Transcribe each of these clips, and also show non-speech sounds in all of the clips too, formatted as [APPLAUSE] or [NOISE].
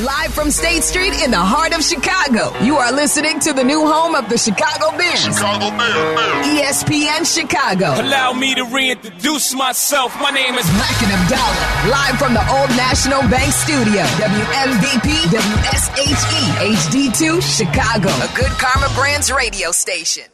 Live from State Street in the heart of Chicago, you are listening to the new home of the Chicago Bears. Chicago Bears. Bears. ESPN Chicago. Allow me to reintroduce myself. My name is Bleck and Abdalla. Live from the Old National Bank Studio. WMVP WSHE HD2 Chicago. A good Karma Brands radio station.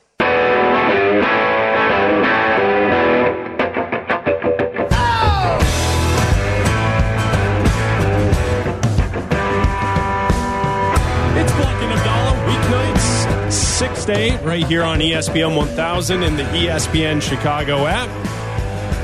6 to 8, right here on ESPN 1000 and the ESPN Chicago app.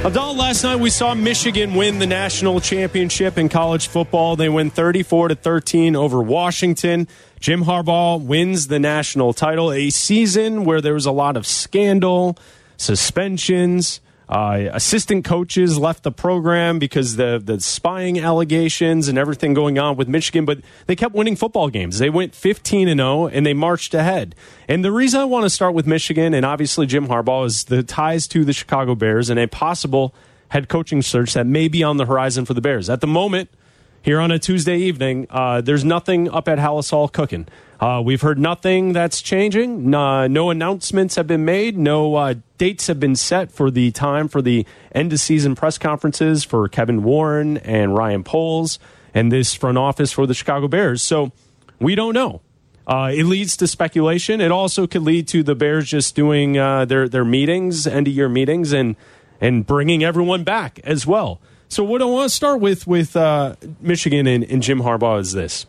Abdalla, last night we saw Michigan win the national championship in college football. They win 34 to 13 over Washington. Jim Harbaugh wins the national title, a season where there was a lot of scandal, suspensions, uh, assistant coaches left the program because the the spying allegations and everything going on with Michigan, but they kept winning football games. They went 15 and 0 and they marched ahead. And the reason I want to start with Michigan and obviously Jim Harbaugh is the ties to the Chicago Bears and a possible head coaching search that may be on the horizon for the Bears. At the moment, here on a Tuesday evening, uh, there's nothing up at Halas Hall cooking. Uh, we've heard nothing that's changing. No, no announcements have been made. No uh, dates have been set for the time for the end of season press conferences for Kevin Warren and Ryan Poles and this front office for the Chicago Bears. So we don't know. Uh, it leads to speculation. It also could lead to the Bears just doing uh, their their meetings, end of year meetings, and and bringing everyone back as well. So what I want to start with with uh, Michigan and, and Jim Harbaugh is this: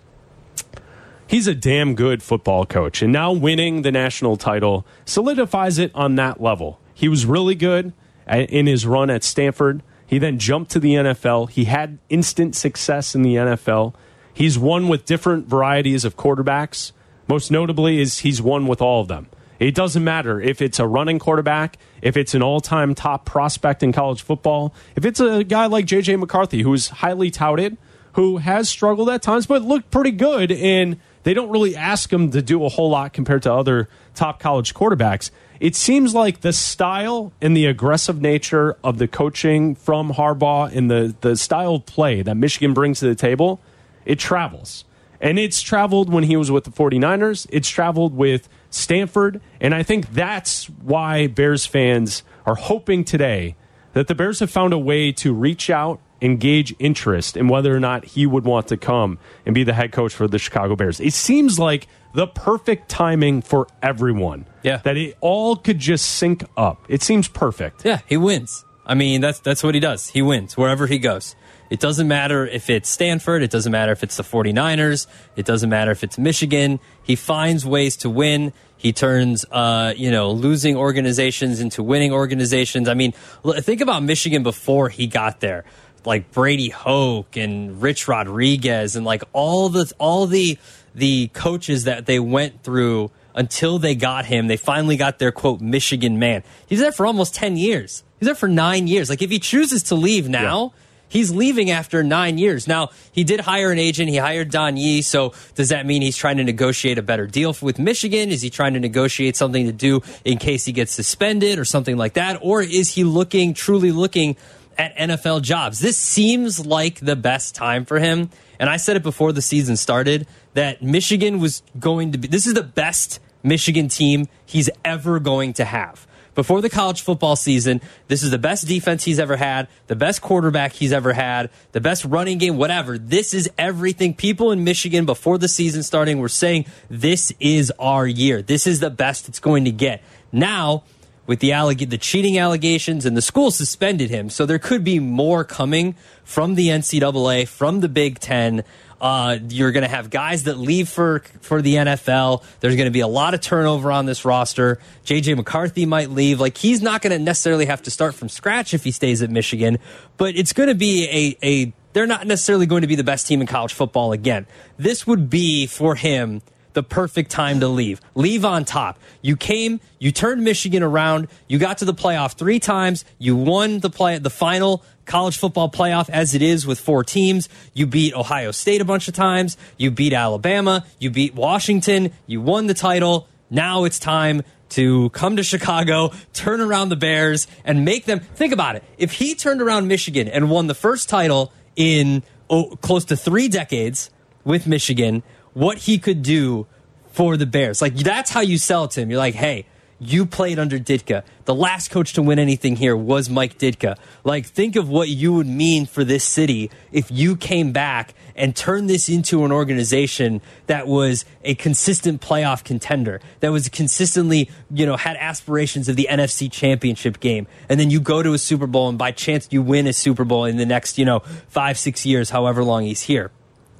he's a damn good football coach, and now winning the national title solidifies it on that level. He was really good in his run at Stanford. He then jumped to the NFL. He had instant success in the NFL. He's won with different varieties of quarterbacks. Most notably, is he's won with all of them. It doesn't matter if it's a running quarterback, if it's an all-time top prospect in college football, if it's a guy like JJ McCarthy who's highly touted, who has struggled at times but looked pretty good and they don't really ask him to do a whole lot compared to other top college quarterbacks. It seems like the style and the aggressive nature of the coaching from Harbaugh and the, the style of play that Michigan brings to the table, it travels. And it's traveled when he was with the 49ers, it's traveled with Stanford, and I think that's why Bears fans are hoping today that the Bears have found a way to reach out engage interest in whether or not he would want to come and be the head coach for the Chicago Bears. It seems like the perfect timing for everyone. Yeah. That it all could just sync up. It seems perfect. Yeah, he wins. I mean, that's that's what he does. He wins wherever he goes. It doesn't matter if it's Stanford, it doesn't matter if it's the 49ers, it doesn't matter if it's Michigan. He finds ways to win. He turns, uh, you know, losing organizations into winning organizations. I mean, think about Michigan before he got there, like Brady Hoke and Rich Rodriguez, and like all the all the the coaches that they went through until they got him. They finally got their quote Michigan man. He's there for almost ten years. He's there for nine years. Like if he chooses to leave now. He's leaving after nine years. Now, he did hire an agent. He hired Don Yee. So, does that mean he's trying to negotiate a better deal with Michigan? Is he trying to negotiate something to do in case he gets suspended or something like that? Or is he looking, truly looking at NFL jobs? This seems like the best time for him. And I said it before the season started that Michigan was going to be, this is the best Michigan team he's ever going to have before the college football season. This is the best defense he's ever had, the best quarterback he's ever had, the best running game, whatever. This is everything. People in Michigan before the season starting were saying, this is our year. This is the best it's going to get. Now, with the alleg- the cheating allegations and the school suspended him, so there could be more coming from the NCAA, from the Big Ten. Uh, you're going to have guys that leave for for the NFL. There's going to be a lot of turnover on this roster. JJ McCarthy might leave. Like he's not going to necessarily have to start from scratch if he stays at Michigan, but it's going to be a a. They're not necessarily going to be the best team in college football again. This would be for him the perfect time to leave. Leave on top. You came, you turned Michigan around, you got to the playoff three times, you won the play the final college football playoff as it is with four teams. You beat Ohio State a bunch of times, you beat Alabama, you beat Washington, you won the title. Now it's time to come to Chicago, turn around the Bears, and make them think about it. If he turned around Michigan and won the first title in oh, close to three decades, with Michigan, what he could do for the Bears. Like that's how you sell it to him. You're like, hey, you played under Ditka. The last coach to win anything here was Mike Ditka. Like, think of what you would mean for this city if you came back and turned this into an organization that was a consistent playoff contender, that was consistently, you know, had aspirations of the NFC championship game. And then you go to a Super Bowl and by chance you win a Super Bowl in the next, you know, five, six years, however long he's here.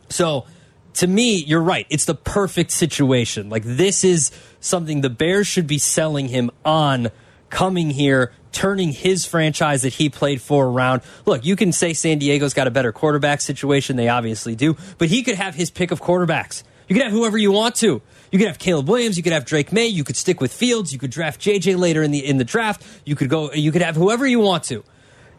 So, to me, you're right. It's the perfect situation. Like this is something the Bears should be selling him on coming here, turning his franchise that he played for around. Look, you can say San Diego's got a better quarterback situation. They obviously do, but he could have his pick of quarterbacks. You could have whoever you want to. You could have Caleb Williams. You could have Drake Maye. You could stick with Fields. You could draft JJ later in the in the draft. You could go. You could have whoever you want to.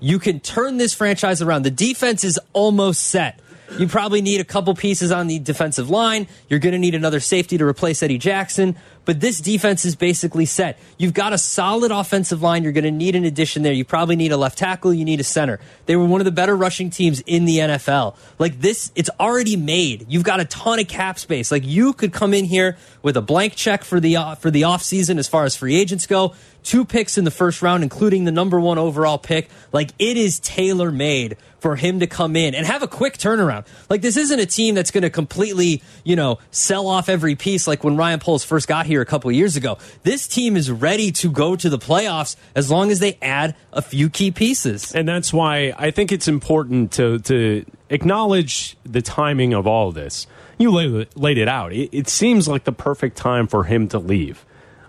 You can turn this franchise around. The defense is almost set. You probably need a couple pieces on the defensive line. You're going to need another safety to replace Eddie Jackson. But this defense is basically set. You've got a solid offensive line. You're going to need an addition there. You probably need a left tackle. You need a center. They were one of the better rushing teams in the NFL. Like this, it's already made. You've got a ton of cap space. Like you could come in here with a blank check for the uh, for the off season as far as free agents go. Two picks in the first round, including the number one overall pick. Like it is tailor made for him to come in and have a quick turnaround. Like this isn't a team that's going to completely, you know, sell off every piece like when Ryan Poles first got here a couple years ago. This team is ready to go to the playoffs as long as they add a few key pieces. And that's why I think it's important to to acknowledge the timing of all of this. You laid, laid it out. It, it seems like the perfect time for him to leave.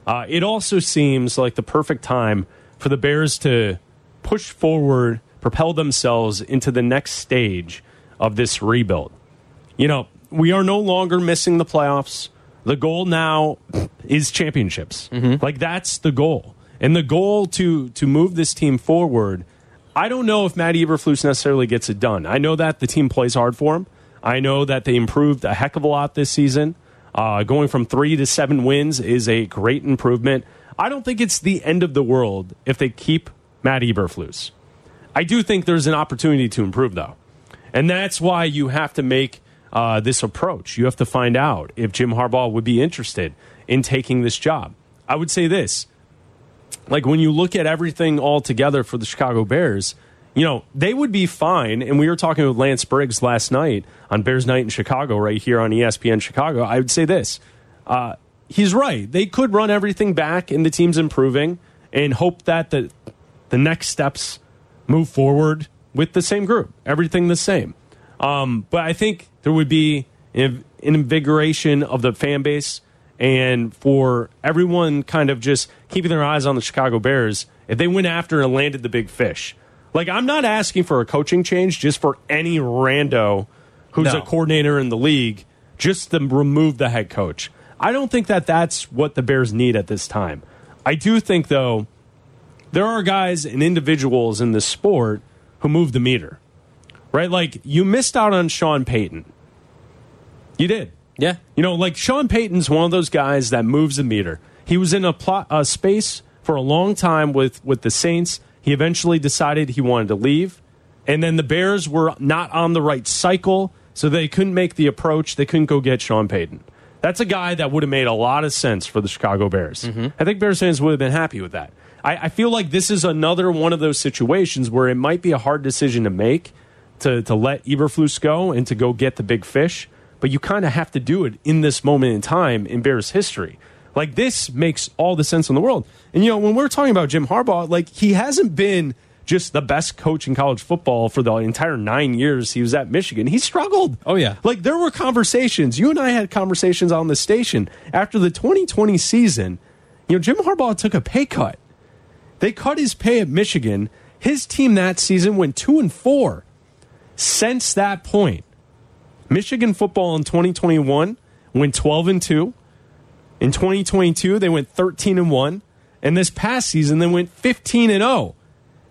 Uh, it also seems like the perfect time for the Bears to push forward, propel themselves into the next stage of this rebuild. You know, we are no longer missing the playoffs. The goal now is championships. Like that's the goal. And the goal to to move this team forward, I don't know if Matt Eberflus necessarily gets it done. I know that the team plays hard for him. I know that they improved a heck of a lot this season. Uh, going from three to seven wins is a great improvement. I don't think it's the end of the world if they keep Matt Eberflus. I do think there's an opportunity to improve, though. And that's why you have to make uh, this approach. You have to find out if Jim Harbaugh would be interested in taking this job. I would say this like when you look at everything all together for the Chicago Bears, you know, they would be fine. And we were talking with Lance Briggs last night on Bears Night in Chicago, right here on ESPN Chicago. I would say this uh, he's right. They could run everything back and the team's improving and hope that the, the next steps move forward with the same group, everything the same. Um, but I think there would be an invigoration of the fan base and for everyone kind of just keeping their eyes on the Chicago Bears if they went after and landed the big fish. Like, I'm not asking for a coaching change just for any rando who's No. a coordinator in the league just to remove the head coach. I don't think that that's what the Bears need at this time. I do think, though, there are guys and individuals in this sport who move the meter, right? Like, you missed out on Sean Payton. You did. Yeah. You know, like Sean Payton's one of those guys that moves the meter. He was in a, plot, a space for a long time with, with the Saints. He eventually decided he wanted to leave. And then the Bears were not on the right cycle, so they couldn't make the approach. They couldn't go get Sean Payton. That's a guy that would have made a lot of sense for the Chicago Bears. Mm-hmm. I think Bears fans would have been happy with that. I, I feel like this is another one of those situations where it might be a hard decision to make to, to let Eberflus go and to go get the big fish, but you kind of have to do it in this moment in time in Bears history. Like this makes all the sense in the world. And you know, when we're talking about Jim Harbaugh, like he hasn't been just the best coach in college football for the entire nine years he was at Michigan. He struggled. Oh, yeah. Like there were conversations. You and I had conversations on the station after the 2020 season. You know, Jim Harbaugh took a pay cut. They cut his pay at Michigan. His team that season went two and four. Since that point, Michigan football in 2021 went 12 and 2. In 2022, they went 13 and 1. And this past season, they went 15 and 0.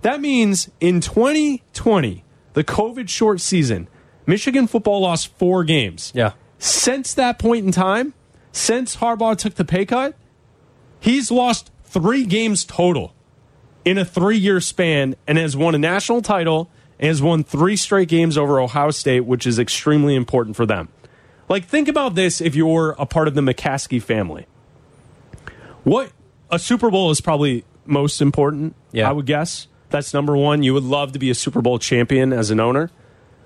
That means in 2020, the COVID short season, Michigan football lost four games. Yeah. Since that point in time, since Harbaugh took the pay cut, he's lost three games total in a three year span and has won a national title and has won three straight games over Ohio State, which is extremely important for them. Like, think about this if you're a part of the McCaskey family. What a Super Bowl is probably most important, Yeah. I would guess. That's number one. You would love to be a Super Bowl champion as an owner.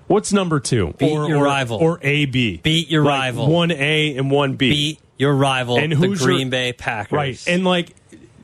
What's number two? Beat or, your or- rival. Or AB. Beat your Like rival. One A and one B. Beat your rival, And the who's your- Green Bay Packers. Right. And like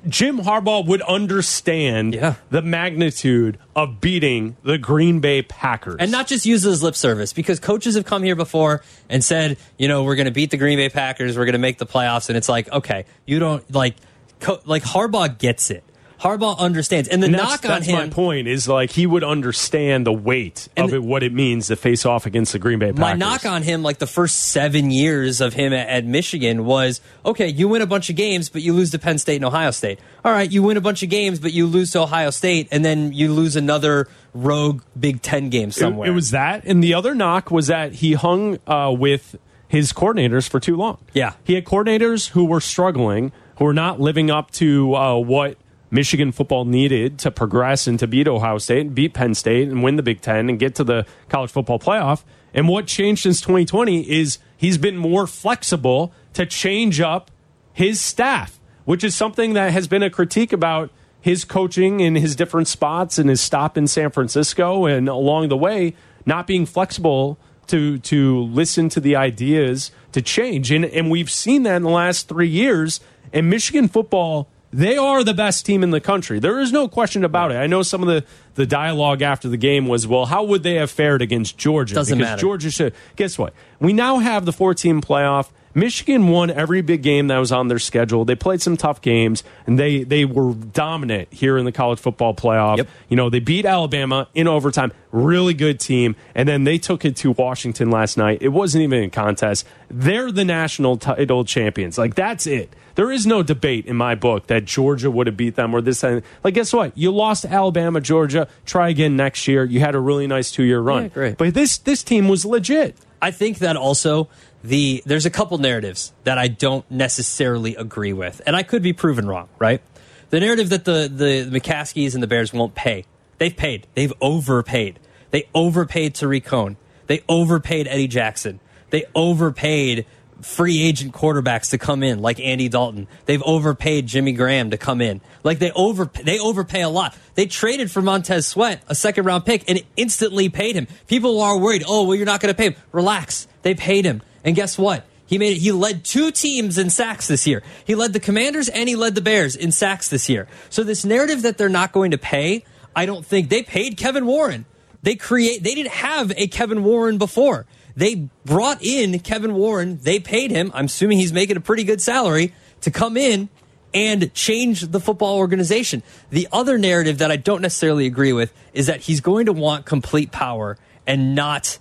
Jim Harbaugh would understand Yeah. the magnitude of beating the Green Bay Packers. And not just use it as lip service because coaches have come here before and said, you know, we're going to beat the Green Bay Packers, we're going to make the playoffs, and it's like, okay, you don't like, co- like Harbaugh gets it. Harbaugh understands, and the And knock on that's my him. point is like he would understand the weight of it, what it means to face off against the Green Bay Packers. My knock on him, like the first seven years of him at, at Michigan, was okay. You win a bunch of games, but you lose to Penn State and Ohio State. All right, you win a bunch of games, but you lose to Ohio State, and then you lose another rogue Big Ten game It- somewhere. It, was that, and the other knock was that he hung uh, with his coordinators for too long. Yeah. he had coordinators who were struggling, who were not living up to uh, what Michigan football needed to progress and to beat Ohio State and beat Penn State and win the Big Ten and get to the college football playoff. And what changed since 2020 is he's been more flexible to change up his staff, which is something that has been a critique about his coaching in his different spots and his stop in San Francisco and along the way not being flexible to to listen to the ideas to change. And and we've seen that in the last three years. And Michigan football, they are the best team in the country. There is no question about it. I know some of the, the dialogue after the game was, well, how would they have fared against Georgia? Doesn't because matter. Georgia should. Guess what? We now have the 14 playoff. Michigan won every big game that was on their schedule. They played some tough games, and they they were dominant here in the college football playoff. Yep. You know, they beat Alabama in overtime. Really good team, and then they took it to Washington last night. It wasn't even a contest. They're the national title champions. Like that's it. There is no debate in my book that Georgia would have beat them or this. and- Like, guess what? You lost Alabama, Georgia. Try again next year. You had a really nice two year run. Yeah, great. But this this team was legit. I think that also the there's a couple narratives that I don't necessarily agree with, and I could be proven wrong. Right? The narrative that the the McCaskeys and the Bears won't pay. They've paid. They've overpaid. They overpaid Tarik Cohen. They overpaid Eddie Jackson. They overpaid free agent quarterbacks to come in, like Andy Dalton. They've overpaid Jimmy Graham to come in. Like they over they overpay a lot. They traded for Montez Sweat, a second round pick, and instantly paid him. People are worried. Oh, well, you're not going to pay him. Relax. They paid him, and guess what? He made it. He led two teams in sacks this year. He led the Commanders and he led the Bears in sacks this year. So this narrative that they're not going to pay, I don't think they paid Kevin Warren. They create. They didn't have a Kevin Warren before. They brought in Kevin Warren. They paid him. I'm assuming he's making a pretty good salary to come in and change the football organization. The other narrative that I don't necessarily agree with is that he's going to want complete power and not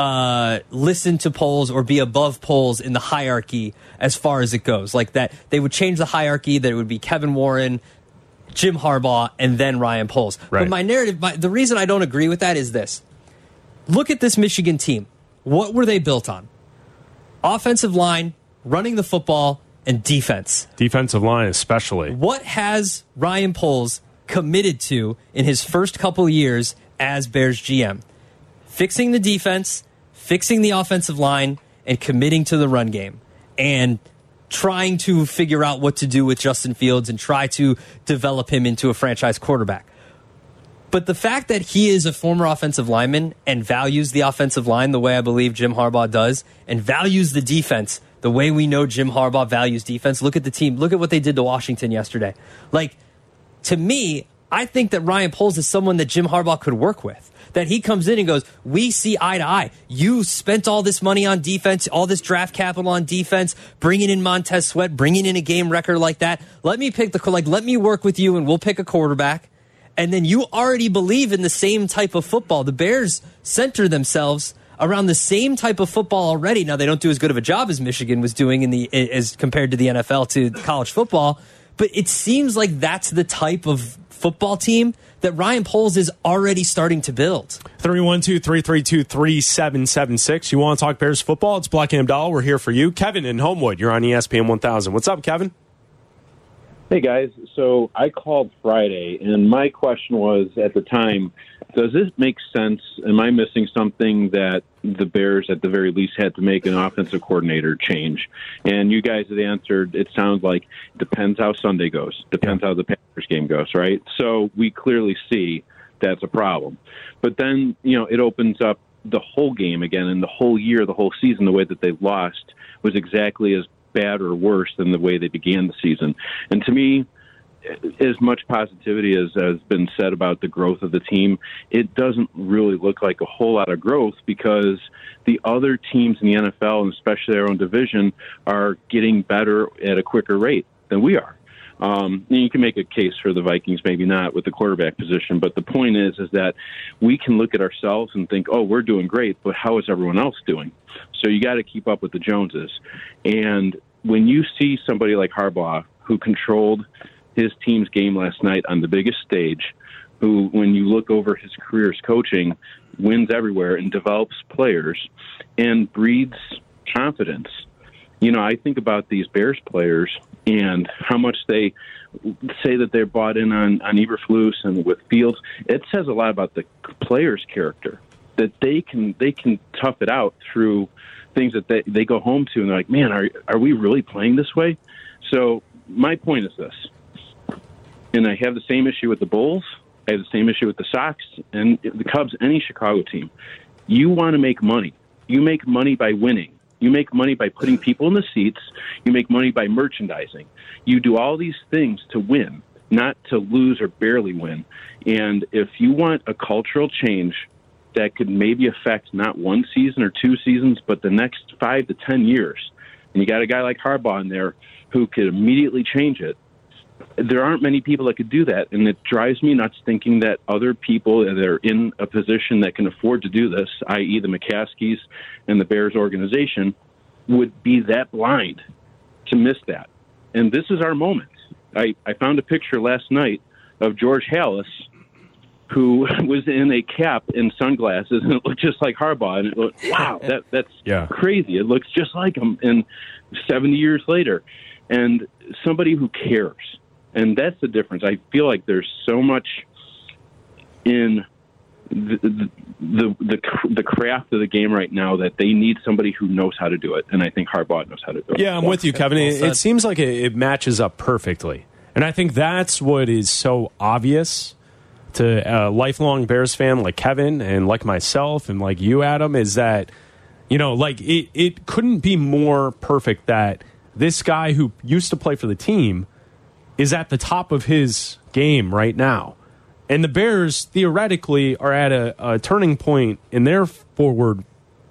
uh, listen to Poles or be above Poles in the hierarchy as far as it goes. Like that, they would change the hierarchy. That it would be Kevin Warren, Jim Harbaugh, and then Ryan Poles. Right. But my narrative, my, the reason I don't agree with that is this: look at this Michigan team. What were they built on? Offensive line, running the football, and defense. Defensive line, especially. What has Ryan Poles committed to in his first couple years as Bears GM? Fixing the defense, fixing the offensive line, and committing to the run game. And trying to figure out what to do with Justin Fields and try to develop him into a franchise quarterback. But the fact that he is a former offensive lineman and values the offensive line the way I believe Jim Harbaugh does, and values the defense the way we know Jim Harbaugh values defense. Look at the team. Look at what they did to Washington yesterday. Like, to me, I think that Ryan Poles is someone that Jim Harbaugh could work with. That he comes in and goes, We see eye to eye. You spent all this money on defense, all this draft capital on defense, bringing in Montez Sweat, bringing in a game record like that. Let me pick the, like, let me work with you and we'll pick a quarterback and then you already believe in the same type of football. The Bears center themselves around the same type of football already. Now they don't do as good of a job as Michigan was doing in the as compared to the NFL to college football, but it seems like that's the type of football team that Ryan Poles is already starting to build. 312 332 3776. You want to talk Bears football? It's Bleck and Abdalla. We're here for you. Kevin in Homewood. You're on ESPN 1000. What's up, Kevin? Hey guys, so I called Friday, and my question was at the time, does this make sense? Am I missing something that the Bears, at the very least, had to make an offensive coordinator change? And you guys had answered, it sounds like depends how Sunday goes, depends how the Packers game goes, right? So we clearly see that's a problem. But then, you know, it opens up the whole game again, and the whole year, the whole season, the way that they lost was exactly as bad or worse than the way they began the season. And to me, as much positivity as has been said about the growth of the team, it doesn't really look like a whole lot of growth because the other teams in the NFL, and especially our own division, are getting better at a quicker rate than we are. Um, and you can make a case for the Vikings, maybe not with the quarterback position, but the point is, is that we can look at ourselves and think, oh, we're doing great, but how is everyone else doing? So you got to keep up with the Joneses. And when you see somebody like Harbaugh, who controlled his team's game last night on the biggest stage, who, when you look over his career's coaching, wins everywhere and develops players and breeds confidence. You know, I think about these Bears players and how much they say that they're bought in on, on Eberflus and with Fields. It says a lot about the player's character that they can they can tough it out through things that they, they go home to and they're like, man, are are we really playing this way? So my point is this, and I have the same issue with the Bulls. I have the same issue with the Sox and the Cubs. Any Chicago team, you want to make money. You make money by winning. You make money by putting people in the seats. You make money by merchandising. You do all these things to win, not to lose or barely win. And if you want a cultural change that could maybe affect not one season or two seasons, but the next five to ten years, and you got a guy like Harbaugh in there who could immediately change it, there aren't many people that could do that, and it drives me nuts thinking that other people that are in a position that can afford to do this, i.e., the McCaskeys and the Bears organization, would be that blind to miss that. And this is our moment. I, I found a picture last night of George Halas, who [LAUGHS] was in a cap and sunglasses, and it looked just like Harbaugh. And it looked, wow, [LAUGHS] that that's Yeah. crazy. It looks just like him. And 70 years later, and somebody who cares and that's the difference. I feel like there's so much in the the the, the, the craft of the game right now that they need somebody who knows how to do it, and I think Harbaugh knows how to do it. Yeah, I'm with you, Kevin. It, it seems like it, it matches up perfectly. And I think that's what is so obvious to a lifelong Bears fan like Kevin and like myself and like you, Adam, is that, you know, like it, it couldn't be more perfect that this guy who used to play for the team is at the top of his game right now. And the Bears theoretically are at a, a turning point in their forward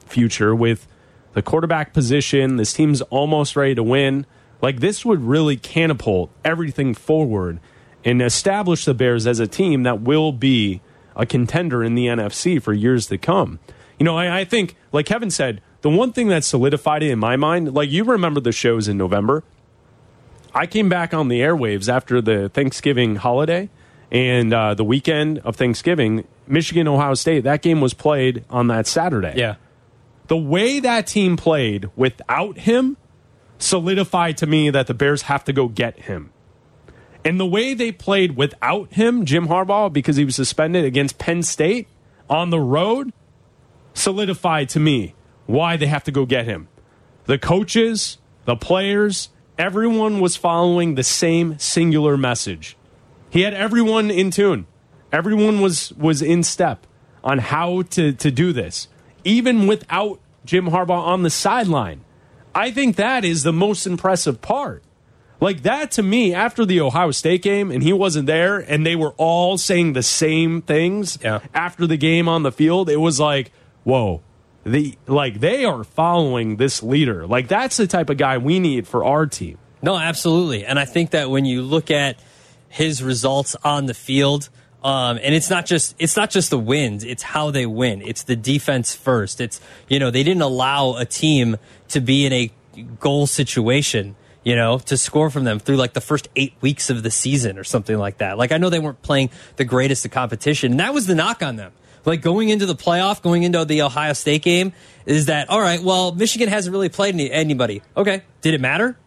future with the quarterback position. This team's almost ready to win. Like, this would really catapult everything forward and establish the Bears as a team that will be a contender in the NFC for years to come. You know, I, I think, like Kevin said, the one thing that solidified it in my mind, like you remember the shows in November, I came back on the airwaves after the Thanksgiving holiday and uh, the weekend of Thanksgiving, Michigan, Ohio State. That game was played on that Saturday. Yeah. The way that team played without him solidified to me that the Bears have to go get him. And the way they played without him, Jim Harbaugh, because he was suspended against Penn State on the road, solidified to me why they have to go get him. The coaches, the players, everyone was following the same singular message. He had everyone in tune. Everyone was was in step on how to to do this, even without Jim Harbaugh on the sideline. I think that is the most impressive part. Like that to me, after the Ohio State game, and he wasn't there, and they were all saying the same things Yeah. after the game on the field, it was like, whoa. The like they are following this leader. Like that's the type of guy we need for our team. No, absolutely. And I think that when you look at his results on the field, um, and it's not just it's not just the wins; it's how they win. It's the defense first. It's you know they didn't allow a team to be in a goal situation. You know, to score from them through like the first eight weeks of the season or something like that. Like I know they weren't playing the greatest of competition, and that was the knock on them. Like going into the playoff, going into the Ohio State game, is that all right? Well, Michigan hasn't really played any, anybody. Okay, did it matter?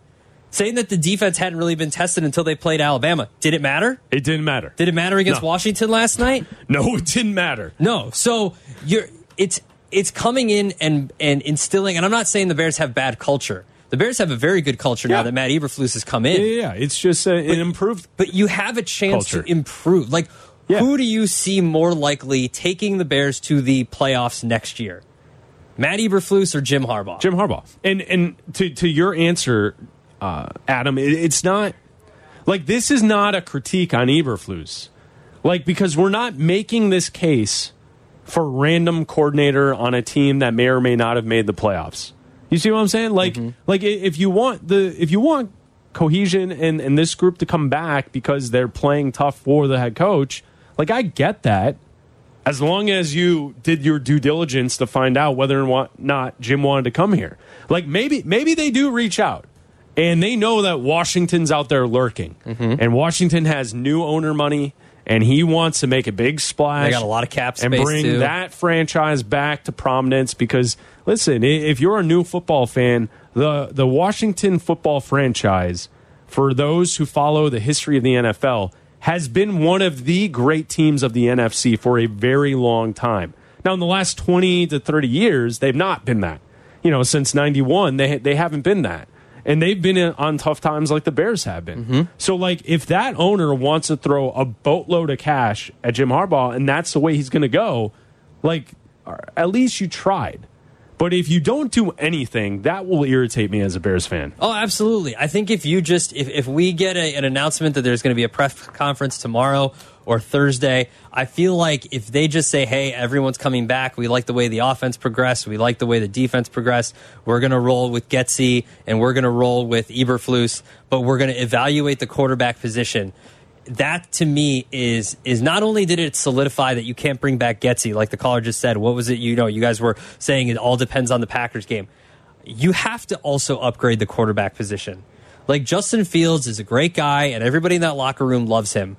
saying that the defense hadn't really been tested until they played Alabama. Did it matter? It didn't matter. Did it matter against No. Washington last night? No, [LAUGHS] it didn't matter. No. So you're it's it's coming in and and instilling. And I'm not saying the Bears have bad culture. The Bears have a very good culture Yeah. now that Matt Eberflus has come in. Yeah, yeah, yeah. It's just uh, an improved. But you have a chance Culture. to improve. Like, Yeah. who do you see more likely taking the Bears to the playoffs next year? Matt Eberflus or Jim Harbaugh? Jim Harbaugh. And and to to your answer, uh, Adam, it, it's not like this is not a critique on Eberflus, like because we're not making this case for random coordinator on a team that may or may not have made the playoffs. You see what I'm saying? Like like if you want the if you want cohesion and and this group to come back because they're playing tough for the head coach, like I get that as long as you did your due diligence to find out whether or not Jim wanted to come here. Like maybe maybe they do reach out and they know that Washington's out there lurking. Mm-hmm. And Washington has new owner money and he wants to make a big splash. They got a lot of cap and bring too. that franchise back to prominence because listen, if you're a new football fan, the the Washington football franchise for those who follow the history of the NFL has been one of the great teams of the NFC for a very long time. Now in the last 20 to 30 years, they've not been that. You know, since 91, they they haven't been that. And they've been in, on tough times like the Bears have been. Mm-hmm. So, like, if that owner wants to throw a boatload of cash at Jim Harbaugh and that's the way he's going to go, like, at least you tried. But if you don't do anything, that will irritate me as a Bears fan. Oh, absolutely. I think if you just if, if we get a, an announcement that there's going to be a press conference tomorrow or Thursday, I feel like if they just say, "Hey, everyone's coming back. We like the way the offense progressed. We like the way the defense progressed. We're going to roll with Getsy and we're going to roll with Eberflus, but we're going to evaluate the quarterback position." That to me is is not only did it solidify that you can't bring back Getsy, like the caller just said. What was it? You know, you guys were saying it all depends on the Packers game you have to also upgrade the quarterback position. Like Justin Fields is a great guy, and everybody in that locker room loves him.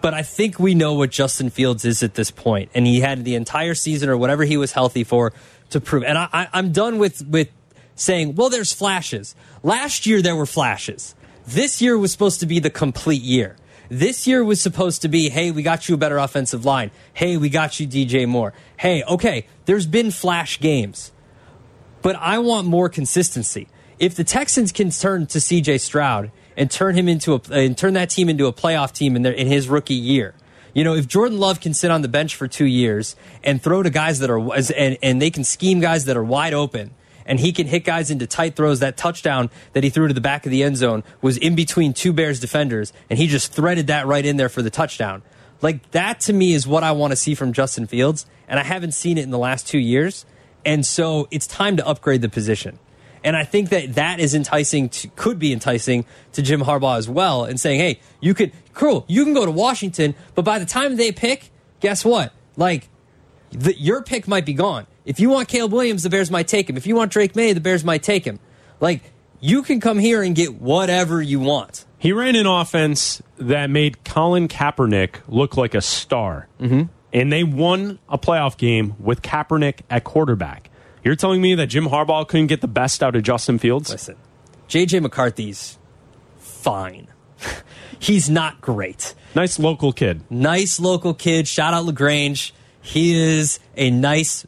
But I think we know what Justin Fields is at this point, and he had the entire season or whatever he was healthy for to prove. And I, I, I'm done with with saying, well, there's flashes. Last year there were flashes. This year was supposed to be the complete year. This year was supposed to be, hey, we got you a better offensive line. Hey, we got you DJ Moore. Hey, okay, there's been flash games but I want more consistency. If the Texans can turn to CJ Stroud and turn him into a and turn that team into a playoff team in their in his rookie year, you know, if Jordan Love can sit on the bench for two years and throw to guys that are and and they can scheme guys that are wide open. And he can hit guys into tight throws. That touchdown that he threw to the back of the end zone was in between two Bears defenders, and he just threaded that right in there for the touchdown. Like that to me is what I want to see from Justin Fields, and I haven't seen it in the last two years. And so it's time to upgrade the position. And I think that that is enticing, to, could be enticing to Jim Harbaugh as well, and saying, hey, you could, cool, you can go to Washington, but by the time they pick, guess what? Like, the, your pick might be gone. If you want Caleb Williams, the Bears might take him. If you want Drake Maye, the Bears might take him. Like, you can come here and get whatever you want. He ran an offense that made Colin Kaepernick look like a star. Mm-hmm. And they won a playoff game with Kaepernick at quarterback. You're telling me that Jim Harbaugh couldn't get the best out of Justin Fields? Listen, JJ McCarthy's fine. [LAUGHS] He's not great. Nice local kid. nice local kid. Shout out Lagrange. He is a nice,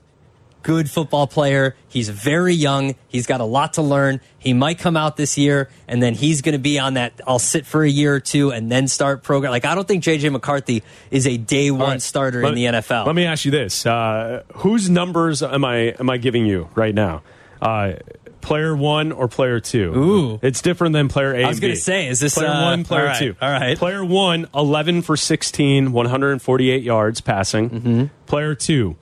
good football player. He's very young. He's got a lot to learn. He might come out this year, and then he's going to be on that. I'll sit for a year or two and then start program. Like I don't think JJ McCarthy is a day one right. starter Let- in the NFL. Let me ask you this: uh, Whose numbers am I am I giving you right now? Uh, player one or player two? Ooh. it's different than player A. I was gonna say, is this, player uh, one, player all right, two? all right. Player one, 11 for 16, 148 yards passing. Mm-hmm. Player two,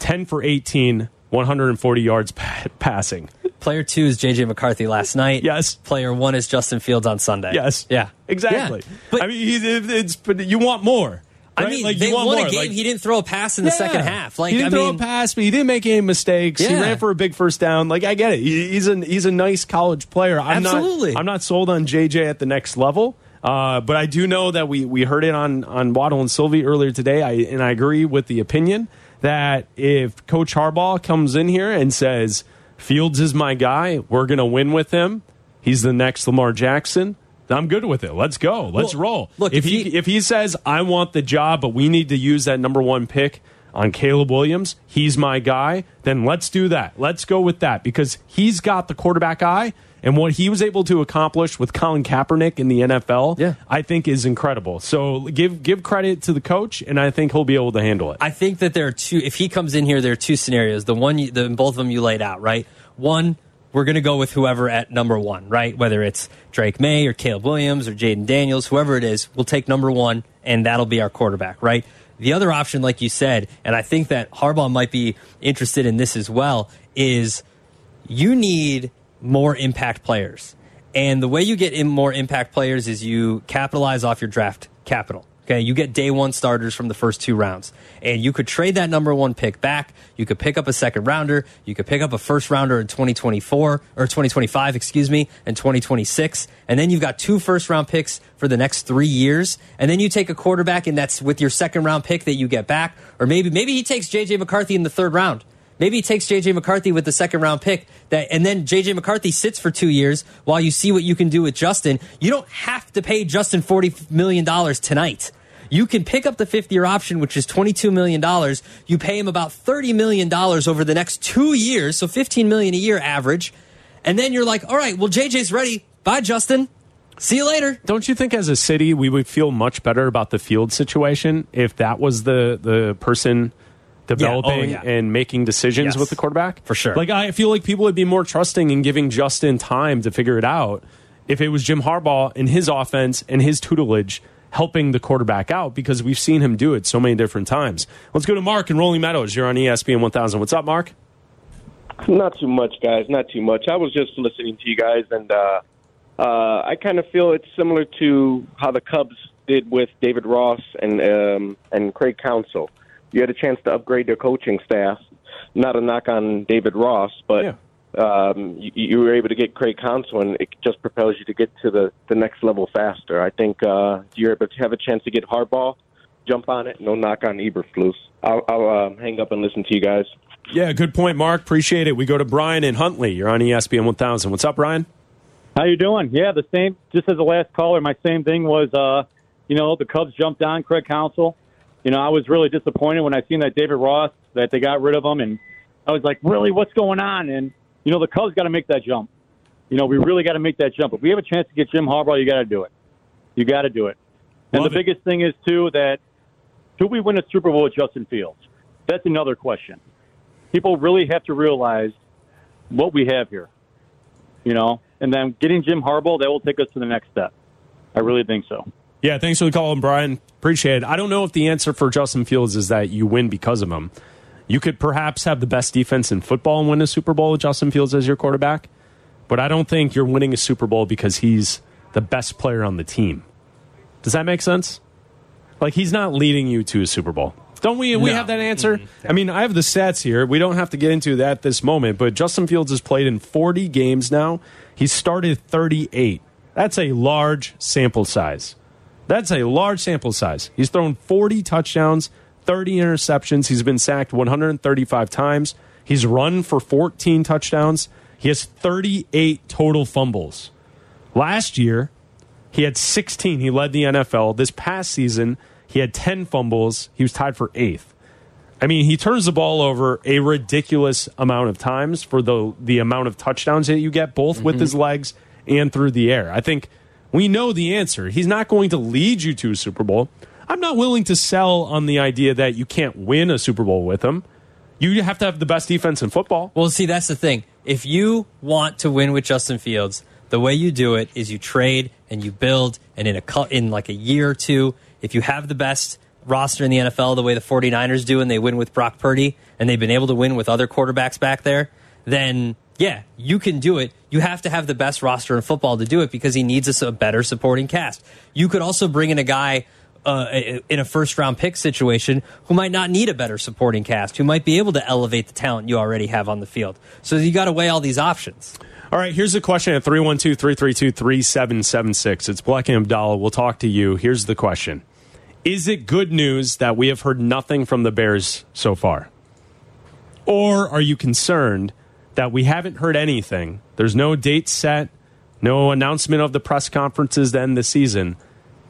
10 for 18, 140 yards pa- passing. Player two is JJ McCarthy last night. Yes. Player one is Justin Fields on Sunday. Yes. Yeah. Exactly. Yeah. But I mean, he's, it's but you want more. I mean, Like, they you want won more. a game. Like, he didn't throw a pass in the second half. Like he didn't I throw mean, a pass, but he didn't make any mistakes. He ran for a big first down. Like I get it. He- He's a he's a nice college player. I'm Absolutely. Not, I'm not sold on JJ at the next level. Uh, but I do know that we, we heard it on, on Waddle and Silvy earlier today, I, and I agree with the opinion that if Coach Harbaugh comes in here and says Fields is my guy, we're going to win with him, he's the next Lamar Jackson, I'm good with it. Let's go. Let's Well, roll. look, if if he, he- if he says I want the job, but we need to use that number one pick on Caleb Williams, he's my guy. Then let's do that. Let's go with that because he's got the quarterback eye. And what he was able to accomplish with Colin Kaepernick in the NFL, Yeah. I think is incredible. So give give credit to the coach, and I think he'll be able to handle it. I think that there are two. If he comes in here, there are two scenarios. The one, you, the both of them you laid out, right? One, we're going to go with whoever at number one, right? Whether it's Drake Maye or Caleb Williams or Jayden Daniels, whoever it is, we'll take number one, and that'll be our quarterback, right? The other option, like you said, and I think that Harbaugh might be interested in this as well, is you need more impact players. And the way you get in more impact players is you capitalize off your draft capital. Okay, you get day one starters from the first two rounds, and you could trade that number one pick back. You could pick up a second rounder. You could pick up a first rounder in 2024 or 2025, excuse me, and 2026. And then you've got two first round picks for the next three years. And then you take a quarterback, and that's with your second round pick that you get back. Or maybe maybe he takes JJ McCarthy in the third round. Maybe he takes JJ McCarthy with the second round pick that and then JJ McCarthy sits for 2 years while you see what you can do with Justin. You don't have to pay Justin 40 million dollars tonight. You can pick up the fifth year option, which is $22 million. You pay him about $30 million over the next two years, so 15 million a year average. And then you're like, all right, well, JJ's ready. Bye, Justin. See you later. Don't you think as a city we would feel much better about the field situation if that was the the person developing yeah. and making decisions Yes. with the quarterback? For sure. Like I feel like people would be more trusting in giving Justin time to figure it out if it was Jim Harbaugh and his offense and his tutelage helping the quarterback out because we've seen him do it so many different times. Let's go to Mark in Rolling Meadows. You're on ESPN 1000. What's up, Mark? Not too much, guys. Not too much. I was just listening to you guys, and uh, uh, I kind of feel it's similar to how the Cubs did with David Ross and um, and Craig Counsell. You had a chance to upgrade their coaching staff. Not a knock on David Ross, but Yeah. um, you, you were able to get Craig Counsell, and it just propels you to get to the, the next level faster. I think uh, you're able to have a chance to get Harbaugh, jump on it. No knock on Eberflus. I'll, I'll uh, hang up and listen to you guys. Yeah, good point, Mark. Appreciate it. We go to Brian in Huntley. You're on ESPN 1000. What's up, Brian? How you doing? Yeah, the same. Just as the last caller, my same thing was, uh, you know, the Cubs jumped on Craig Counsell. You know, I was really disappointed when I seen that David Ross that they got rid of him, and I was like, really, what's going on? And you know, the Cubs got to make that jump. You know, we really got to make that jump. If we have a chance to get Jim Harbaugh, you got to do it. You got to do it. And Love the it. biggest thing is too that should we win a Super Bowl with Justin Fields? That's another question. People really have to realize what we have here you know, and then getting Jim Harbaugh, that will take us to the next step. I really think so. Yeah, thanks for the call, Brian. Appreciate it. I don't know if the answer for Justin Fields is that you win because of him. You could perhaps have the best defense in football and win a Super Bowl with Justin Fields as your quarterback, but I don't think you're winning a Super Bowl because he's the best player on the team. Does that make sense? Like he's not leading you to a Super Bowl. Don't we? We No. have that answer. Mm-hmm. I mean, I have the stats here. We don't have to get into that this moment, but Justin Fields has played in 40 games now. He started 38. That's a large sample size. That's a large sample size. He's thrown 40 touchdowns, 30 interceptions. He's been sacked 135 times. He's run for 14 touchdowns. He has 38 total fumbles. Last year, he had 16. He led the NFL. This past season, he had 10 fumbles. He was tied for eighth. I mean, he turns the ball over a ridiculous amount of times for the the amount of touchdowns that you get, both with mm-hmm. his legs and through the air. I think we know the answer. He's not going to lead you to a Super Bowl. I'm not willing to sell on the idea that you can't win a Super Bowl with him. You have to have the best defense in football. Well, see, that's the thing. If you want to win with Justin Fields, the way you do it is you trade and you build, and in a in like a year or two, if you have the best roster in the NFL, the way the 49ers do, and they win with Brock Purdy, and they've been able to win with other quarterbacks back there, then yeah, you can do it. You have to have the best roster in football to do it because he needs us a better supporting cast. You could also bring in a guy uh, in a first round pick situation who might not need a better supporting cast, who might be able to elevate the talent you already have on the field. So you got to weigh all these options. All right, here's the question at 312 332 3776. It's Bleck and Abdalla. We'll talk to you. Here's the question Is it good news that we have heard nothing from the Bears so far? Or are you concerned that we haven't heard anything? There's no date set. No announcement of the press conferences to end the season.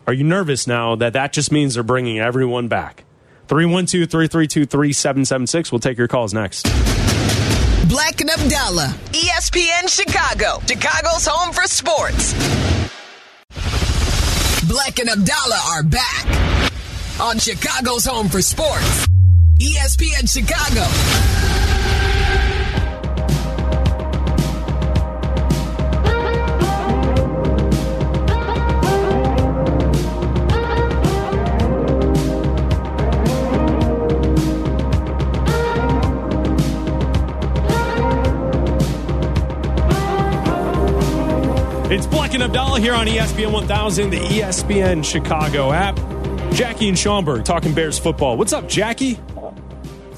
Are you nervous now that that just means they're bringing everyone back? 312 332 3776. We'll take your calls next. Bleck and Abdalla, ESPN Chicago, Chicago's home for sports. Bleck and Abdalla are back on Chicago's home for sports. ESPN Chicago. Bleck and Abdalla here on ESPN 1000, the ESPN Chicago app. Jackie and Schaumburg talking Bears football. What's up, Jackie?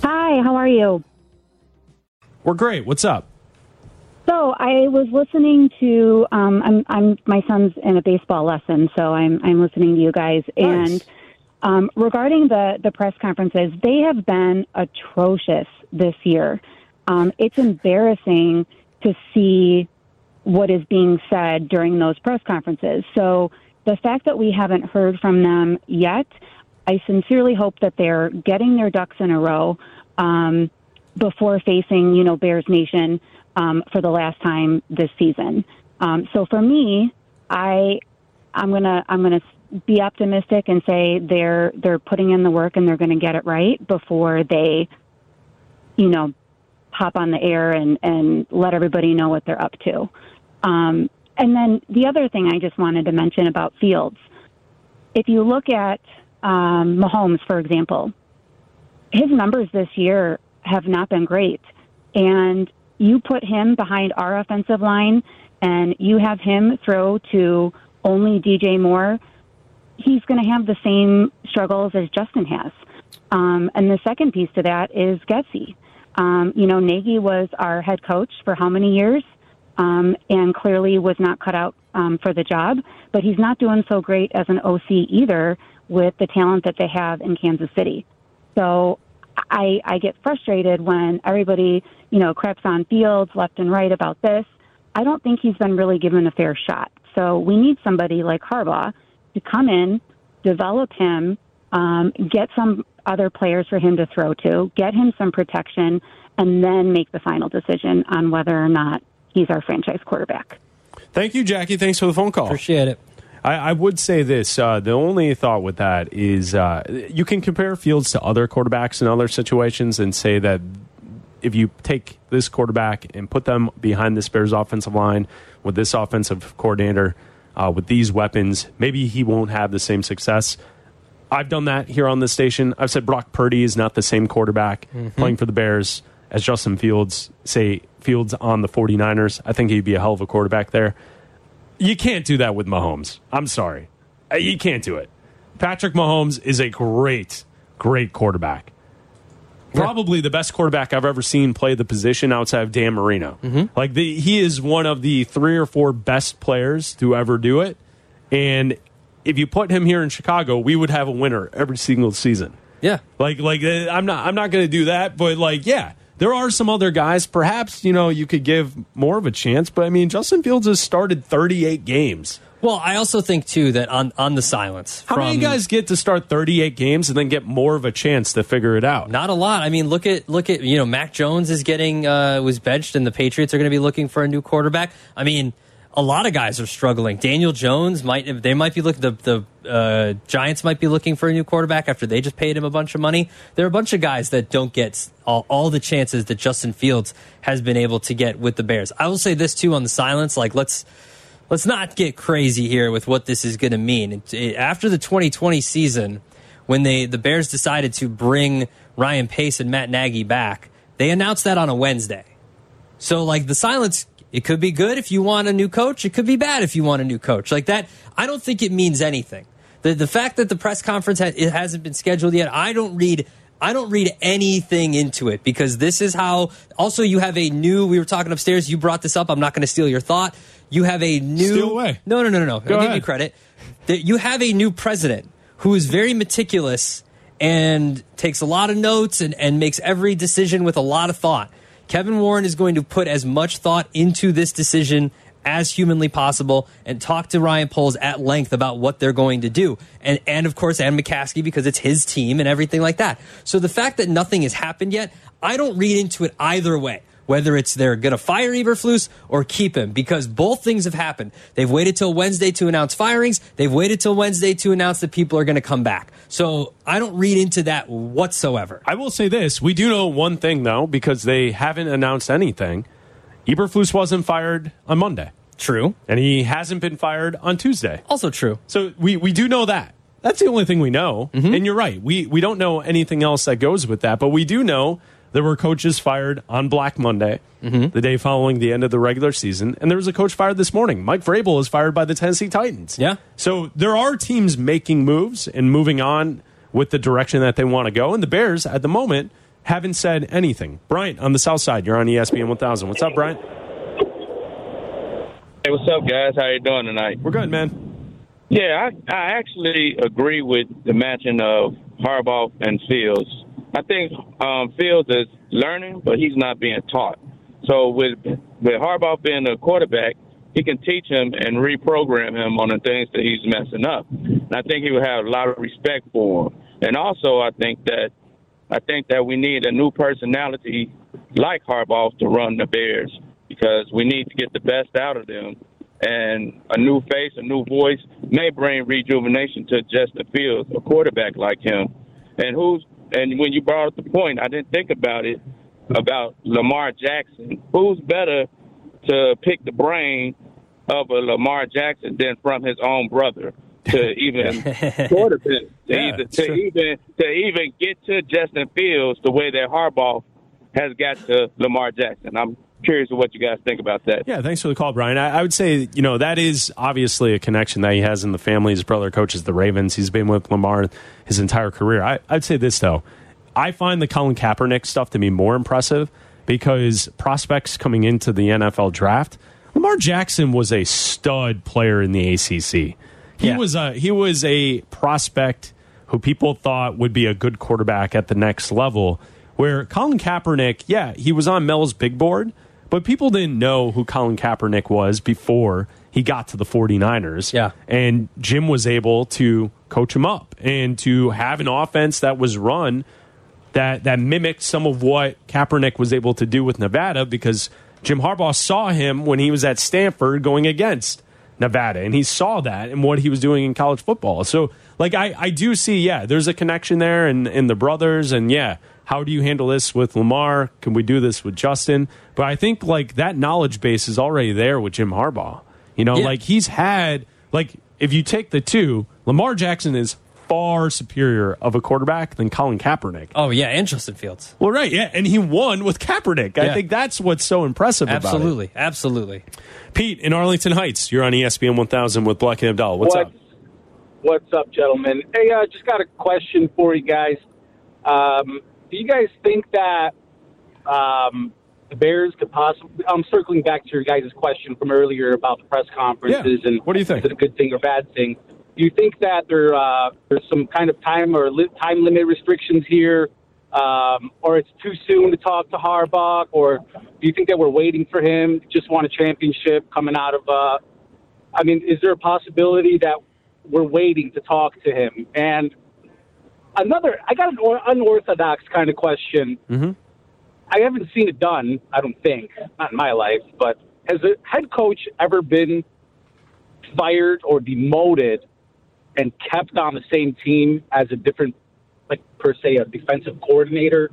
Hi, how are you? We're great. What's up? So I was listening to um, I'm I'm my son's in a baseball lesson, so I'm I'm listening to you guys Nice. and um, regarding the the press conferences, they have been atrocious this year. Um, it's embarrassing to see what is being said during those press conferences. So the fact that we haven't heard from them yet, I sincerely hope that they're getting their ducks in a row um, before facing, you know, Bears Nation um, for the last time this season. Um, so for me, I I'm gonna I'm gonna be optimistic and say they're they're putting in the work and they're going to get it right before they, you know, hop on the air and and let everybody know what they're up to. Um, and then the other thing I just wanted to mention about Fields, if you look at um, Mahomes, for example, his numbers this year have not been great. And you put him behind our offensive line and you have him throw to only DJ Moore, he's going to have the same struggles as Justin has. Um, and the second piece to that is Getsy. Um, you know, Nagy was our head coach for how many years? Um, and clearly was not cut out um, for the job. But he's not doing so great as an OC either with the talent that they have in Kansas City. So I, I get frustrated when everybody, you know, craps on Fields left and right about this. I don't think he's been really given a fair shot. So we need somebody like Harbaugh to come in, develop him, um, get some other players for him to throw to, get him some protection, and then make the final decision on whether or not he's our franchise quarterback. Thank you, Jackie. Thanks for the phone call. Appreciate it. I, I would say this. Uh, the only thought with that is uh, you can compare Fields to other quarterbacks in other situations and say that if you take this quarterback and put them behind this Bears offensive line with this offensive coordinator, uh, with these weapons, maybe he won't have the same success. I've done that here on this station. I've said Brock Purdy is not the same quarterback playing for the Bears as Justin Fields, say Fields on the 49ers. I think he'd be a hell of a quarterback there. You can't do that with Mahomes. I'm sorry. Uh, You can't do it. Patrick Mahomes is a great, great quarterback. Probably the best quarterback I've ever seen play the position outside of Dan Marino. Like the, he is one of the three or four best players to ever do it. And if you put him here in Chicago, we would have a winner every single season. Yeah. Like like uh, I'm not I'm not going to do that, but like yeah, there are some other guys perhaps, you know, you could give more of a chance, but I mean Justin Fields has started 38 games. Well, I also think too that on on the silence. How from, many guys get to start 38 games and then get more of a chance to figure it out? Not a lot. I mean, look at look at you know Mac Jones is getting uh, was benched, and the Patriots are going to be looking for a new quarterback. I mean, a lot of guys are struggling. Daniel Jones might they might be looking the the uh, Giants might be looking for a new quarterback after they just paid him a bunch of money. There are a bunch of guys that don't get all, all the chances that Justin Fields has been able to get with the Bears. I will say this too on the silence. Like let's let's not get crazy here with what this is going to mean. It, it- after the 2020 season, when they the Bears decided to bring Ryan Pace and Matt Nagy back, they announced that on a Wednesday. So like the silence, it could be good if you want a new coach. It could be bad if you want a new coach. Like that, I don't think it means anything. The the fact that the press conference ha- it hasn't been scheduled yet, I don't read. I don't read anything into it because this is how. Also, you have a new. We were talking upstairs. You brought this up. I'm not going to steal your thought. You have a new. Steal away. No, no, no, no, no. Go I'll give you credit. That you have a new president who is very meticulous and takes a lot of notes and, and makes every decision with a lot of thought. Kevin Warren is going to put as much thought into this decision as humanly possible and talk to Ryan Poles at length about what they're going to do. And, and of course, and McCaskey because it's his team and everything like that. So the fact that nothing has happened yet, I don't read into it either way. Whether it's they're going to fire Eberflus or keep him, because both things have happened. They've waited till Wednesday to announce firings. They've waited till Wednesday to announce that people are going to come back. So I don't read into that whatsoever. I will say this: we do know one thing though, because they haven't announced anything. Eberflus wasn't fired on Monday. True. And he hasn't been fired on Tuesday. Also true. So we, we do know that. That's the only thing we know. Mm-hmm. And you're right. We we don't know anything else that goes with that, but we do know there were coaches fired on Black Monday, mm-hmm. the day following the end of the regular season, and there was a coach fired this morning. Mike Vrabel is fired by the Tennessee Titans. Yeah. So there are teams making moves and moving on with the direction that they want to go, and the Bears at the moment haven't said anything. Bryant on the South Side, you're on ESPN 1000. What's up, Bryant? Hey, what's up, guys? How you doing tonight? We're good, man. Yeah, I, I actually agree with the matching of Harbaugh and Fields. I think um, Fields is learning, but he's not being taught. So with with Harbaugh being a quarterback, he can teach him and reprogram him on the things that he's messing up. And I think he would have a lot of respect for him. And also, I think that I think that we need a new personality like Harbaugh to run the Bears because we need to get the best out of them. And a new face, a new voice may bring rejuvenation to Justin Fields, a quarterback like him. And who's and when you brought up the point, I didn't think about it about Lamar Jackson. Who's better to pick the brain of a Lamar Jackson than from his own brother to [LAUGHS] even [LAUGHS] quarterback to, yeah, even, to even to even get to Justin Fields the way that Harbaugh has got to Lamar Jackson. I'm curious of what you guys think about that. Yeah, thanks for the call, Brian. I, I, would say, you know, that is obviously a connection that he has in the family. His brother coaches the Ravens. He's been with Lamar his entire career. I, I'd say this, though. I find the Colin Kaepernick stuff to be more impressive because prospects coming into the NFL draft, Lamar Jackson was a stud player in the ACC. He yeah. was a he was a prospect who people thought would be a good quarterback at the next level. Where Colin Kaepernick, yeah, he was on Mel's big board, but people didn't know who Colin Kaepernick was before he got to the 49ers. Yeah. And Jim was able to coach him up and to have an offense that was run that that mimicked some of what Kaepernick was able to do with Nevada because Jim Harbaugh saw him when he was at Stanford going against Nevada and he saw that and what he was doing in college football. So like I, I do see, yeah, there's a connection there and in the brothers and yeah, how do you handle this with Lamar? Can we do this with Justin? But I think like that knowledge base is already there with Jim Harbaugh. You know, yeah. like he's had like if you take the two, Lamar Jackson is far superior of a quarterback than Colin Kaepernick. Oh yeah, and Justin Fields. Well, right, yeah, and he won with Kaepernick. Yeah. I think that's what's so impressive. About that. Absolutely, absolutely. Pete in Arlington Heights, you're on ESPN 1000 with Bleck and Abdal. What's what, up? What's up, gentlemen? Hey, I uh, just got a question for you guys. Um, do you guys think that um, the Bears could possibly? I'm circling back to your guys' question from earlier about the press conferences yeah. and what do you think? Is it a good thing or bad thing? Do you think that there uh, there's some kind of time or li- time limit restrictions here, um, or it's too soon to talk to Harbaugh, or do you think that we're waiting for him? Just want a championship coming out of. Uh, I mean, is there a possibility that we're waiting to talk to him? And another, I got an unorthodox kind of question. Mm-hmm. I haven't seen it done. I don't think, not in my life, but has a head coach ever been fired or demoted and kept on the same team as a different, like per se, a defensive coordinator?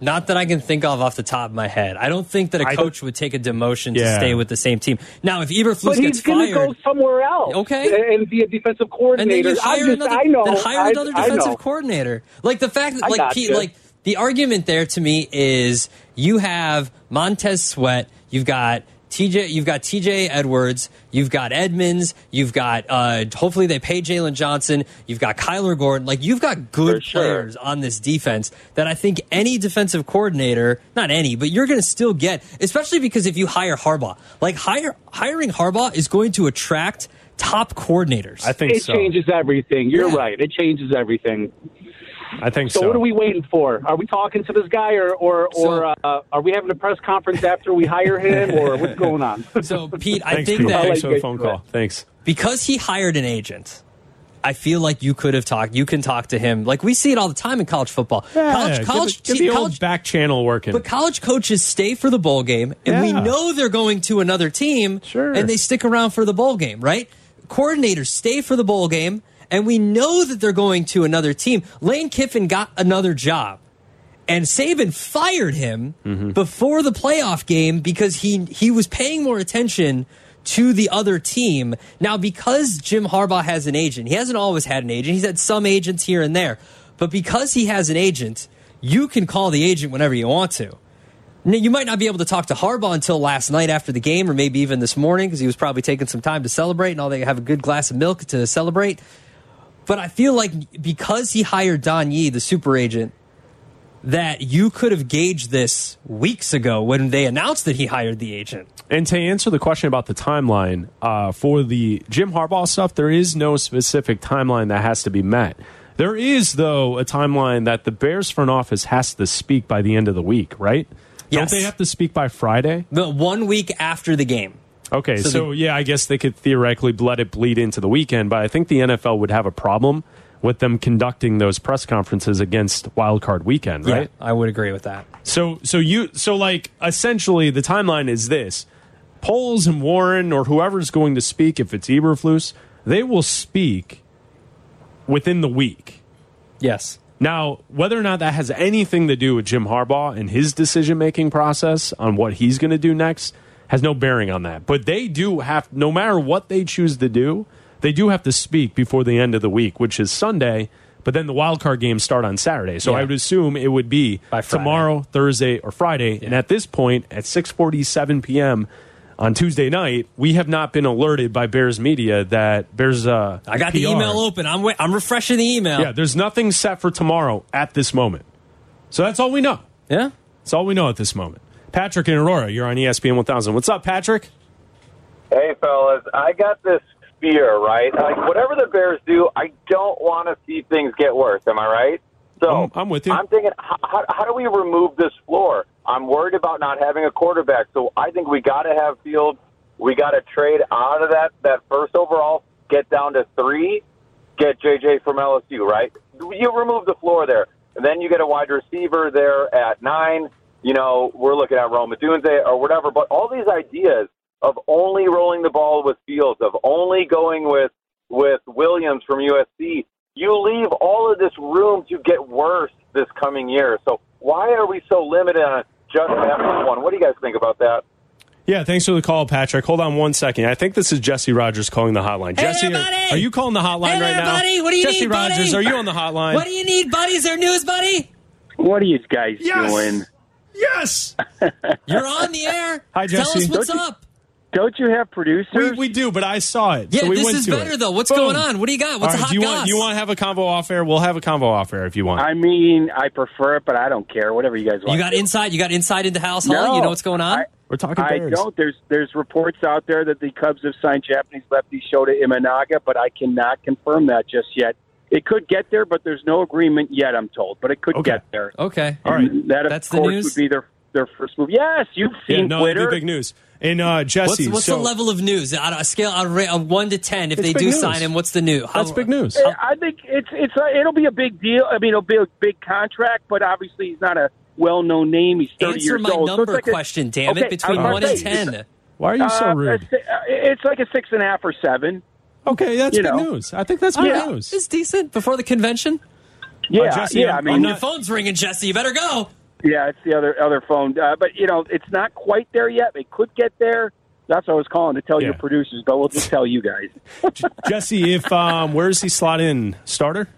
Not that I can think of off the top of my head. I don't think that a coach would take a demotion yeah. to stay with the same team. Now, if Eberflus but gets fired, he's going to go somewhere else. Okay, and be a defensive coordinator. And then hire just, another. I know. Then hire I, another defensive coordinator. Like the fact that, like, Pete, like the argument there to me is you have Montez Sweat, you've got TJ, you've got TJ Edwards, you've got Edmunds, you've got uh, hopefully they pay Jaylon Johnson, you've got Kyler Gordon, like you've got good sure. players on this defense that I think any defensive coordinator, not any, but you're going to still get, especially because if you hire Harbaugh, like hire hiring Harbaugh is going to attract top coordinators. I think it so. changes everything. You're yeah. right. It changes everything. I think So, so. what are we waiting for? Are we talking to this guy, or or, or uh, are we having a press conference after we hire him, or what's going on? [LAUGHS] So, Pete, I Thanks, think Pete. that Thanks for the phone call. Thanks. because he hired an agent, I feel like you could have talked. You can talk to him. Like we see it all the time in college football. Yeah, college, get college, the, get the college old back channel working. But college coaches stay for the bowl game, and we know they're going to another team, Sure. and they stick around for the bowl game, right? Coordinators stay for the bowl game, and we know that they're going to another team. Lane Kiffin got another job, and Saban fired him Mm-hmm. before the playoff game because he he was paying more attention to the other team. Now, because Jim Harbaugh has an agent, he hasn't always had an agent. He's had some agents here and there, but because he has an agent, you can call the agent whenever you want to. Now, you might not be able to talk to Harbaugh until last night after the game, or maybe even this morning because he was probably taking some time to celebrate and all. They have a good glass of milk to celebrate. But I feel like because he hired Don Yee, the super agent, that you could have gauged this weeks ago when they announced that he hired the agent. And to answer the question about the timeline uh, for the Jim Harbaugh stuff, there is no specific timeline that has to be met. There is, though, a timeline that the Bears front office has to speak by the end of the week, right? Yes. Don't they have to speak by Friday? The one week after the game. Okay, So so, the- yeah, I guess they could theoretically let it bleed into the weekend, but I think the NFL would have a problem with them conducting those press conferences against Wild Card Weekend, right? Yeah, I would agree with that. So so you so like essentially the timeline is this: Poles and Warren or whoever's going to speak, if it's Eberflus, they will speak within the week. Yes. Now, whether or not that has anything to do with Jim Harbaugh and his decision making process on what he's going to do next has no bearing on that. But they do have, no matter what they choose to do, they do have to speak before the end of the week, which is Sunday. But then the wild card games start on Saturday, so Yeah. I would assume it would be By tomorrow, Thursday, or Friday. And at this point, at six forty-seven p.m. on Tuesday night, we have not been alerted by Bears media that Bears. Uh, I got the email open. I'm I'm refreshing the email. yeah, there's nothing set for tomorrow at this moment. So that's all we know. Yeah. That's all we know at this moment. Patrick and Aurora, you're on ESPN 1000. What's up, Patrick? Hey, fellas, I got this fear, right? Like, whatever the Bears do, I don't want to see things get worse. Am I right? So I'm, I'm with you. I'm thinking, how, how, how do we remove this floor? I'm worried about not having a quarterback, so I think we got to have Field. We got to trade out of that that first overall, get down to three, get JJ from LSU. Right? You remove the floor there, and then you get a wide receiver there at nine. You know, we're looking at Rome Odunze or whatever. But all these ideas of only rolling the ball with Fields, of only going with with Williams from USC, you leave all of this room to get worse this coming year. So why are we so limited on just that one? What do you guys think about that? Yeah, thanks for the call, Patrick. Hold on one second. I think this is Jesse Rogers calling the hotline. Hey Jesse, there, are, buddy! are you calling the hotline Hey right there, now? buddy! What do you Jesse need, Rogers, buddy? are you on the hotline? What do you need, buddy? Is there news, buddy? What are you guys Yes! doing? Yes. You're on the air. [LAUGHS] Hi, Jesse. Tell us what's Don't you- up. Don't you have producers? we, we do, but I saw it. Yeah, so we this went is to better it. though. What's Boom. going on? What do you got? What's All right, hot do you goss? want you want to have a convo off air? We'll have a convo off air if you want. I mean, I prefer it, but I don't care. Whatever you guys want. You got inside. You got inside into Halas Hall. No, you know what's going on. I- We're talking I Bears. don't. There's there's reports out there that the Cubs have signed Japanese lefty Shota Imanaga, but I cannot confirm that just yet. It could get there, but there's no agreement yet. I'm told, but it could Okay. get there. okay. All right. And That of That's the course news? would be their their first move. Yes, you've Yeah, seen no, it'd Twitter. be big news. And uh, Jesse, What's, what's so the level of news? On a scale on a ra- on one to ten, if they do news. sign him, what's the news? How- That's big news. Uh, I think it's it's uh, it'll be a big deal. I mean, it'll be a big contract, but obviously he's not a well known name. He's thirty Answer years my old. So number it's like a- question, damn Okay, it. Between I was one gonna and ten. Why are you so uh, rude? it's, uh, It's like a six and a half or seven. Okay, that's you big know. news. I think that's good Yeah. news. It's decent before the convention. Yeah, Uh, Jesse, yeah. I'm- I mean, I'm Your phone's ringing, Jesse. You better go. Yeah, it's the other other phone. Uh, but you know, it's not quite there yet. It could get there. That's what I was calling to tell Yeah. your producers, but we'll just tell you guys. [LAUGHS] Jesse, if um, where does he slot in? Starter?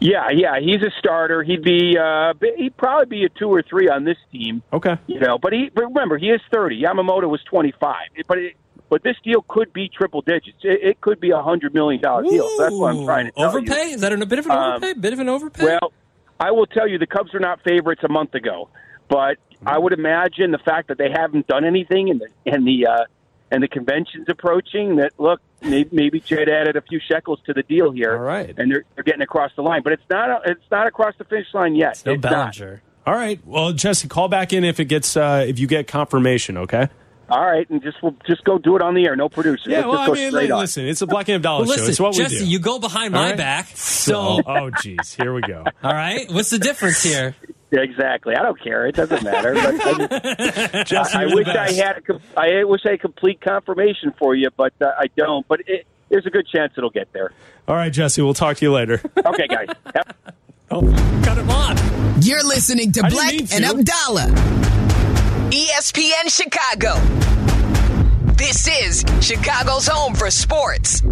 Yeah, yeah, he's a starter. He'd be uh, he'd probably be a two or three on this team. Okay. You know, but he but remember he is thirty. Yamamoto was twenty five. But it, but this deal could be triple digits. It, it could be a hundred million dollar deal. So that's what I'm trying to tell you. Overpay? Is that a bit of an Um, overpay? Bit of an overpay? Well, I will tell you, the Cubs were not favorites a month ago, but I would imagine the fact that they haven't done anything and the and the uh, and the conventions approaching that look maybe, maybe Jed added a few shekels to the deal here. All right. and they're, they're getting across the line, but it's not a, it's not across the finish line yet. No it's not. All right. Well, Jesse, call back in if it gets uh, if you get confirmation. Okay. All right, and just we'll just go do it on the air. No producer. Yeah. Let's Well, just I mean, straight on. listen, it's a Bleck and Dollar Well, show. listen, It's what Jesse, we do. you go behind All my right? back. So, So, [LAUGHS] oh, geez, here we go. all right, what's the difference here? Exactly. I don't care. It doesn't matter. But I, just, [LAUGHS] Jesse, I, I you're wish I had. A, I wish I had complete confirmation for you, but uh, I don't. But it, there's a good chance it'll get there. All right, Jesse. We'll talk to you later. Okay, guys. Have- [LAUGHS] oh, cut him on. You're listening to I Bleck and to. Abdalla. ESPN Chicago. This is Chicago's home for sports.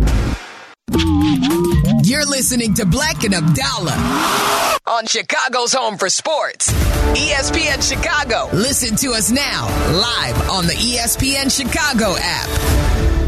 You're listening to Bleck and Abdalla on Chicago's home for sports. ESPN Chicago. Listen to us now, live on the ESPN Chicago app.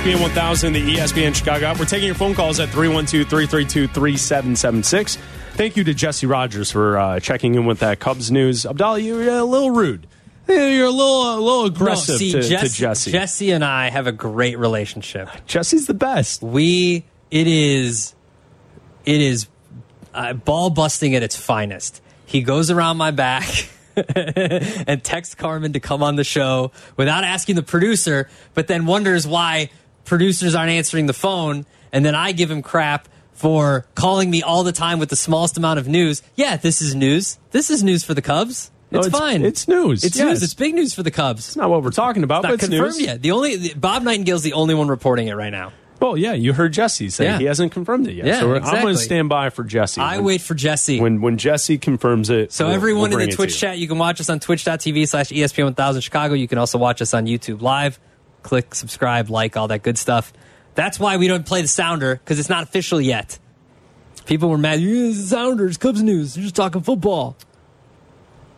ESPN 1000, the ESPN Chicago app. We're taking your phone calls at 312 332 3776. Thank you to Jesse Rogers for uh, checking in with that Cubs news. Abdalla, you're a little rude. You're a little, a little aggressive no, see, to, Jesse, to Jesse. Jesse and I have a great relationship. Jesse's the best. We, it is, it is uh, ball busting at its finest. He goes around my back [LAUGHS] and texts Carmen to come on the show without asking the producer, but then wonders why producers aren't answering the phone. And then I give him crap for calling me all the time with the smallest amount of news. Yeah, this is news. This is news for the Cubs. No, It's, it's- fine. it's news, It's yes. news. It's big news for the Cubs. It's not what we're talking about, It's not but it's confirmed news. yet. The only Bob Nightingale's the only one reporting it right now. Well, yeah, you heard Jesse say Yeah. he hasn't confirmed it yet. Yeah, so we're- I'm going to stand by for Jesse. I When- wait for Jesse. when when Jesse confirms it. So we'll- everyone we'll in the Twitch you. chat, you can watch us on twitch.tv slash ESPN 1000 Chicago. You can also watch us on YouTube live. Click, subscribe, like, all that good stuff. That's why we don't play the sounder, because it's not official yet. People were mad. "Yeah, it's the Sounders, Cubs news. You're just talking football.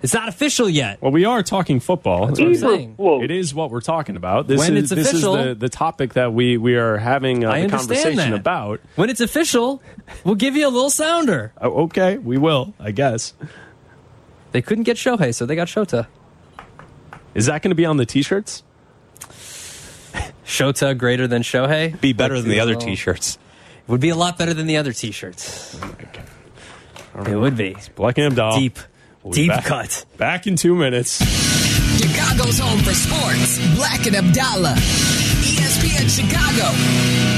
It's not official yet. Well, we are talking football. That's what I'm saying. It is what we're talking about. This When is it's this official- is the, the topic that we we are having uh, I the understand conversation that. about. When it's official, we'll give you a little sounder. Oh, okay, we will. I guess. They couldn't get Shohei, so they got Shota. Is that going to be on the t-shirts? Shota greater than Shohei? Be better than the other T-shirts. It would be a lot better than the other T-shirts. It would be. Bleck and Abdal. Deep, We'll deep back- cut. Back in two minutes. Chicago's home for sports. Bleck and Abdalla. ESPN Chicago.